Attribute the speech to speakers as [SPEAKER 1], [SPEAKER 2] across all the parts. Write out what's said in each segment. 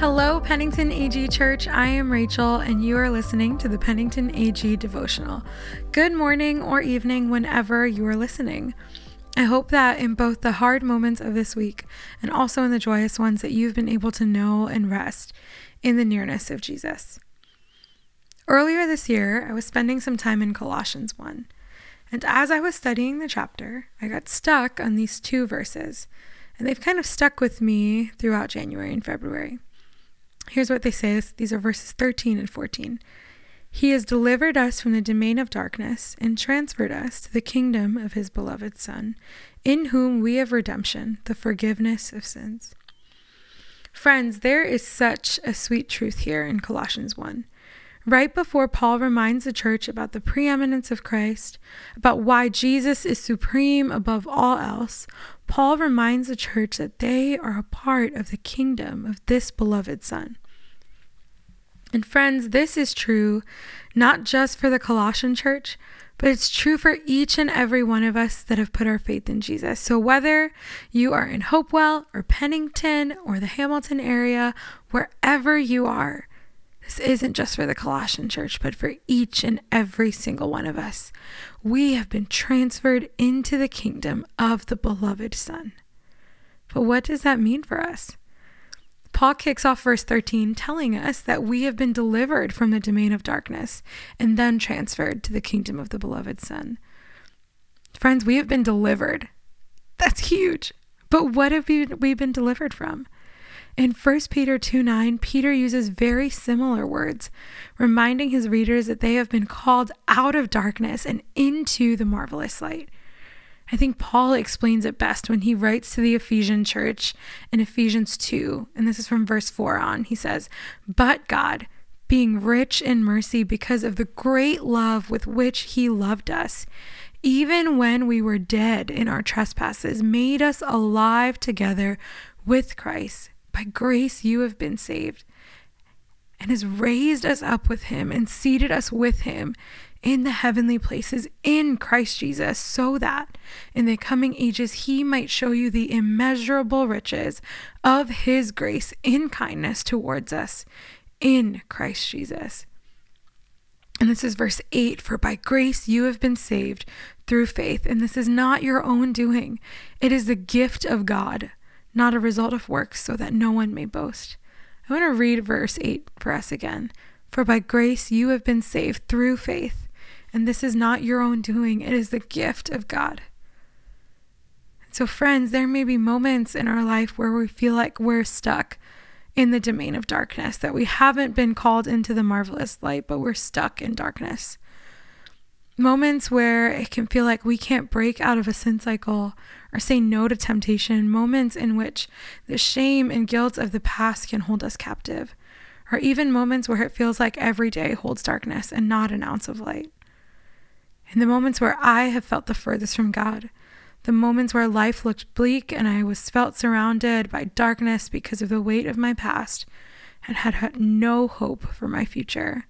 [SPEAKER 1] Hello, Pennington AG Church. I am Rachel, and you are listening to the Pennington AG devotional. Good morning or evening, whenever you are listening. I hope that in both the hard moments of this week and also in the joyous ones, that you've been able to know and rest in the nearness of Jesus. Earlier this year, I was spending some time in Colossians 1, and as I was studying the chapter, I got stuck on these two verses, and they've kind of stuck with me throughout January and February. Here's what they say these are verses 13 and 14. He has delivered us from the domain of darkness and transferred us to the kingdom of his beloved Son, in whom we have redemption, the forgiveness of sins. Friends, there is such a sweet truth here in Colossians 1. Right before Paul reminds the church about the preeminence of Christ, about why Jesus is supreme above all else, Paul reminds the church that they are a part of the kingdom of this beloved Son. And friends, this is true not just for the Colossian church, but it's true for each and every one of us that have put our faith in Jesus. So whether you are in Hopewell or Pennington or the Hamilton area, wherever you are, this isn't just for the Colossian church, but for each and every single one of us. We have been transferred into the kingdom of the beloved Son. But what does that mean for us? Paul kicks off verse 13 telling us that we have been delivered from the domain of darkness and then transferred to the kingdom of the beloved Son. Friends, we have been delivered. That's huge. But what have we, been delivered from? In 1 Peter 2 9, Peter uses very similar words, reminding his readers that they have been called out of darkness and into the marvelous light. I think Paul explains it best when he writes to the Ephesian church in Ephesians 2, and this is from verse 4 on. He says, But God, being rich in mercy because of the great love with which he loved us, even when we were dead in our trespasses, made us alive together with Christ. By grace you have been saved, and has raised us up with him and seated us with him in the heavenly places in Christ Jesus, so that in the coming ages he might show you the immeasurable riches of his grace in kindness towards us in Christ Jesus. And this is verse 8 For by grace you have been saved through faith, and this is not your own doing, it is the gift of God not a result of works, so that no one may boast. I want to read verse 8 for us again. For by grace you have been saved through faith, and this is not your own doing, it is the gift of God. So, friends, there may be moments in our life where we feel like we're stuck in the domain of darkness, that we haven't been called into the marvelous light, but we're stuck in darkness moments where it can feel like we can't break out of a sin cycle or say no to temptation, moments in which the shame and guilt of the past can hold us captive, or even moments where it feels like every day holds darkness and not an ounce of light. In the moments where I have felt the furthest from God, the moments where life looked bleak and I was felt surrounded by darkness because of the weight of my past and had no hope for my future.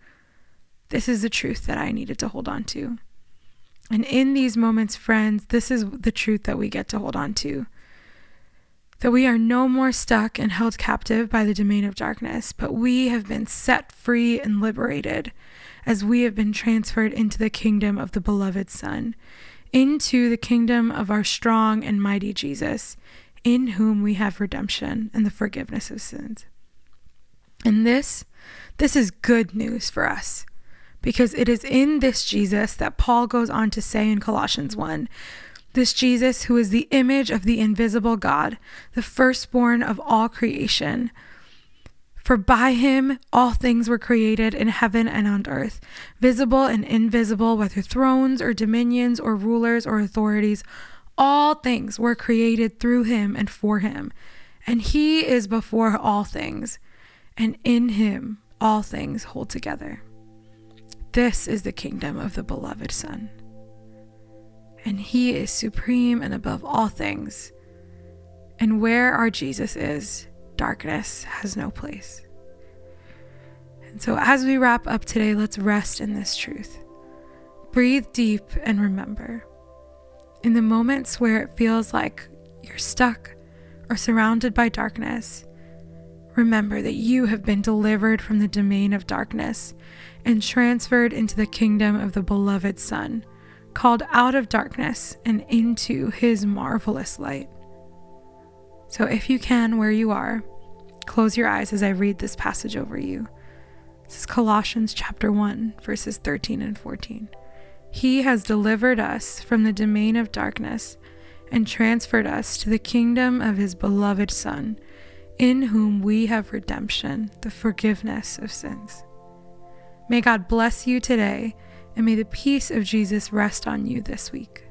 [SPEAKER 1] This is the truth that I needed to hold on to. And in these moments, friends, this is the truth that we get to hold on to. That we are no more stuck and held captive by the domain of darkness, but we have been set free and liberated as we have been transferred into the kingdom of the beloved Son, into the kingdom of our strong and mighty Jesus, in whom we have redemption and the forgiveness of sins. And this, this is good news for us because it is in this Jesus that Paul goes on to say in Colossians 1 this Jesus who is the image of the invisible God, the firstborn of all creation. For by him all things were created in heaven and on earth, visible and invisible, whether thrones or dominions or rulers or authorities. All things were created through him and for him. And he is before all things, and in him all things hold together. This is the kingdom of the beloved Son. And he is supreme and above all things. And where our Jesus is, darkness has no place. And so, as we wrap up today, let's rest in this truth. Breathe deep and remember. In the moments where it feels like you're stuck or surrounded by darkness, remember that you have been delivered from the domain of darkness and transferred into the kingdom of the beloved Son, called out of darkness and into his marvelous light. So, if you can, where you are, close your eyes as I read this passage over you. This is Colossians chapter 1, verses 13 and 14. He has delivered us from the domain of darkness and transferred us to the kingdom of his beloved Son, in whom we have redemption, the forgiveness of sins. May God bless you today, and may the peace of Jesus rest on you this week.